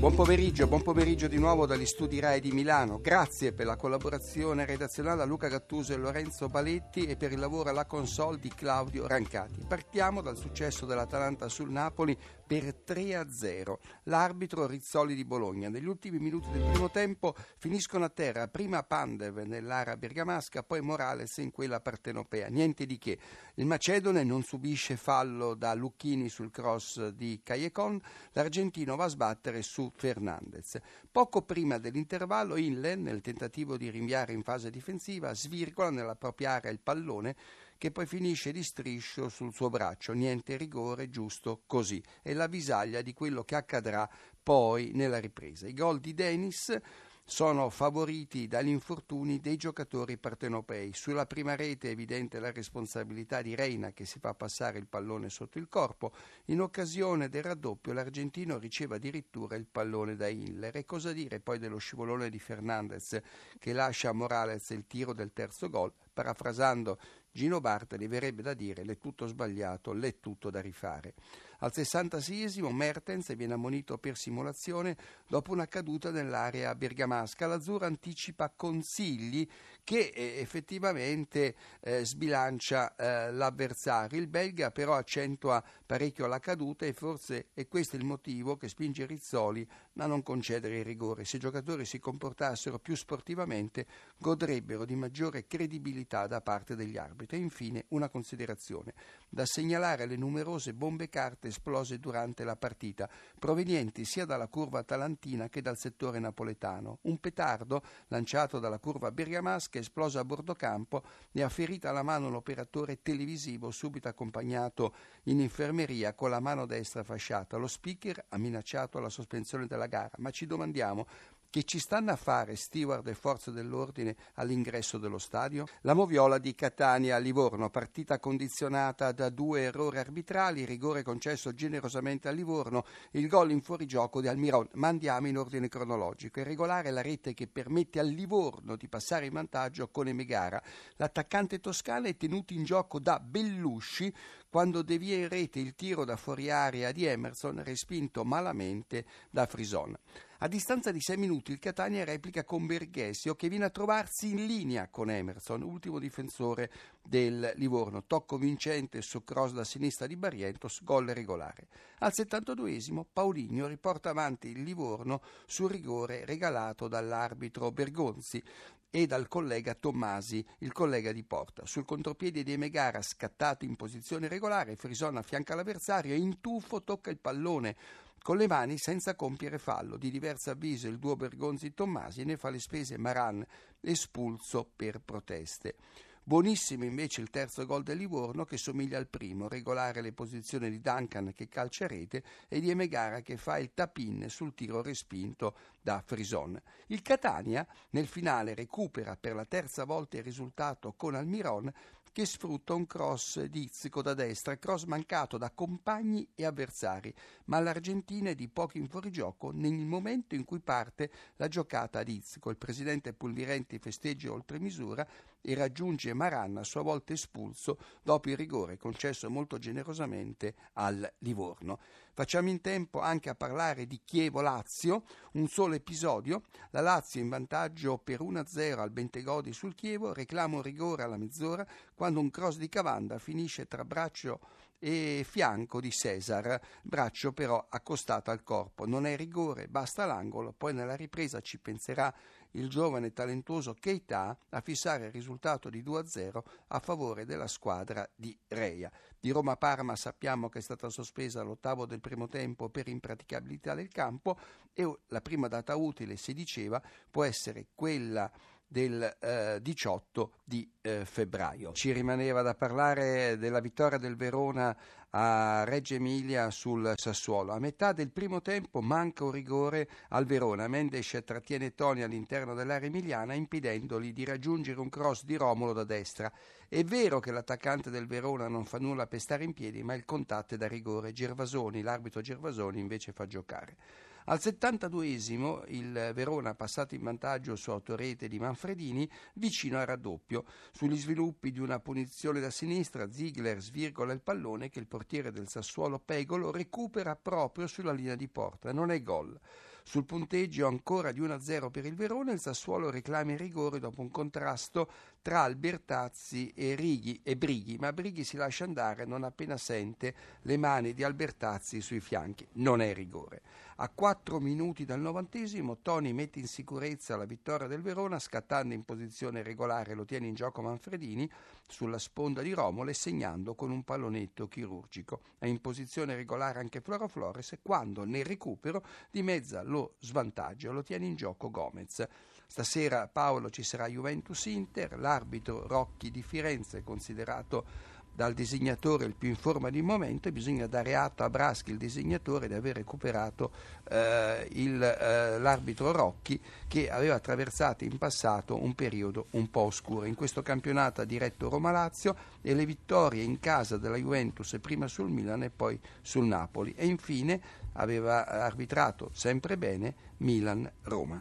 Buon pomeriggio, buon pomeriggio di nuovo dagli studi RAI di Milano. Grazie per la collaborazione redazionale a Luca Gattuso e Lorenzo Baletti e per il lavoro alla console di Claudio Rancati. Partiamo dal successo dell'Atalanta sul Napoli per 3-0. L'arbitro Rizzoli di Bologna. Negli ultimi minuti del primo tempo finiscono a terra prima Pandev nell'area bergamasca, poi Morales in quella partenopea. Niente di che. Il Macedone non subisce fallo da Lucchini sul cross di Caiecon, l'argentino va a sbattere su Fernandez. Poco prima dell'intervallo Inlen, nel tentativo di rinviare in fase difensiva, svirgola nella propria area il pallone che poi finisce di striscio sul suo braccio. Niente rigore, giusto così. È la visaglia di quello che accadrà poi nella ripresa. I gol di Dennis sono favoriti dagli infortuni dei giocatori partenopei. Sulla prima rete è evidente la responsabilità di Reina che si fa passare il pallone sotto il corpo. In occasione del raddoppio l'argentino riceve addirittura il pallone da Hiller. E cosa dire poi dello scivolone di Fernandez che lascia a Morales il tiro del terzo gol? Parafrasando Gino Bartoli verrebbe da dire l'è tutto sbagliato, l'è tutto da rifare. Al 66esimo Mertens viene ammonito per simulazione dopo una caduta nell'area bergamasca. L'azzurro anticipa consigli che eh, effettivamente eh, sbilancia eh, l'avversario. Il belga però accentua parecchio la caduta e forse è questo il motivo che spinge Rizzoli a non concedere il rigore. Se i giocatori si comportassero più sportivamente godrebbero di maggiore credibilità da parte degli arbitri. E infine una considerazione da segnalare le numerose bombe carte esplose durante la partita, provenienti sia dalla curva atalantina che dal settore napoletano. Un petardo lanciato dalla curva bergamasca esploso a bordo campo e ha ferito alla mano l'operatore televisivo subito accompagnato in infermeria con la mano destra fasciata. Lo speaker ha minacciato la sospensione della gara, ma ci domandiamo che ci stanno a fare steward e forze dell'ordine all'ingresso dello stadio? La moviola di Catania a Livorno, partita condizionata da due errori arbitrali, rigore concesso generosamente a Livorno, il gol in fuorigioco di Almiron. Ma andiamo in ordine cronologico. È regolare la rete che permette al Livorno di passare in vantaggio con Emegara. L'attaccante toscano è tenuto in gioco da Bellusci quando devia in rete il tiro da fuori area di Emerson respinto malamente da Frison. A distanza di sei minuti il Catania replica con Berghesio che viene a trovarsi in linea con Emerson, ultimo difensore del Livorno. Tocco vincente su cross da sinistra di Barrientos, gol regolare. Al 72esimo Pauligno riporta avanti il Livorno sul rigore regalato dall'arbitro Bergonzi e dal collega Tommasi, il collega di porta. Sul contropiede di Emegara, scattato in posizione regolare, Frison affianca l'avversario e in tuffo tocca il pallone con le mani senza compiere fallo. Di diverso avviso il duo Bergonzi-Tommasi ne fa le spese Maran, espulso per proteste. Buonissimo invece il terzo gol del Livorno che somiglia al primo, regolare le posizioni di Duncan che calcia rete e di Emegara che fa il tap-in sul tiro respinto da Frison. Il Catania nel finale recupera per la terza volta il risultato con Almiron che sfrutta un cross di Izzico da destra, cross mancato da compagni e avversari, ma l'Argentina è di poco in fuorigioco nel momento in cui parte la giocata di Izzico. Il presidente Pulvirenti festeggia oltre misura e raggiunge Maran a sua volta espulso dopo il rigore concesso molto generosamente al Livorno. Facciamo in tempo anche a parlare di Chievo-Lazio, un solo episodio, la Lazio in vantaggio per 1-0 al Bentegodi sul Chievo, reclama un rigore alla mezz'ora quando un cross di Cavanda finisce tra braccio e fianco di Cesar, braccio però accostato al corpo. Non è rigore, basta l'angolo, poi nella ripresa ci penserà il giovane talentuoso Keita a fissare il risultato di 2-0 a favore della squadra di Reia. Di Roma-Parma sappiamo che è stata sospesa all'ottavo del primo tempo per impraticabilità del campo e la prima data utile, si diceva, può essere quella del eh, 18 di eh, febbraio. Ci rimaneva da parlare della vittoria del Verona a Reggio Emilia sul Sassuolo. A metà del primo tempo manca un rigore al Verona. Mendes trattiene Toni all'interno dell'area emiliana impedendogli di raggiungere un cross di Romolo da destra. È vero che l'attaccante del Verona non fa nulla per stare in piedi, ma il contatto è da rigore. Gervasoni, l'arbitro Gervasoni invece fa giocare. Al 72esimo il Verona passato in vantaggio su autorete di Manfredini vicino al raddoppio. Sugli sviluppi di una punizione da sinistra Ziegler svirgola il pallone che il portiere del Sassuolo Pegolo recupera proprio sulla linea di porta. Non è gol. Sul punteggio ancora di 1-0 per il Verona, il Sassuolo reclama il rigore dopo un contrasto tra Albertazzi e, Righi, e Brighi, ma Brighi si lascia andare non appena sente le mani di Albertazzi sui fianchi. Non è rigore. A 4 minuti dal novantesimo Toni mette in sicurezza la vittoria del Verona scattando in posizione regolare lo tiene in gioco Manfredini sulla sponda di Romolo e segnando con un pallonetto chirurgico. È in posizione regolare anche Floro Flores quando nel recupero dimezza lo svantaggio, lo tiene in gioco Gomez. Stasera Paolo ci sarà Juventus-Inter, l'arbitro Rocchi di Firenze considerato dal disegnatore il più in forma di momento e bisogna dare atto a Braschi, il disegnatore, di aver recuperato eh, il, eh, l'arbitro Rocchi che aveva attraversato in passato un periodo un po' oscuro. In questo campionato ha diretto Roma-Lazio e le vittorie in casa della Juventus prima sul Milan e poi sul Napoli e infine aveva arbitrato sempre bene Milan-Roma.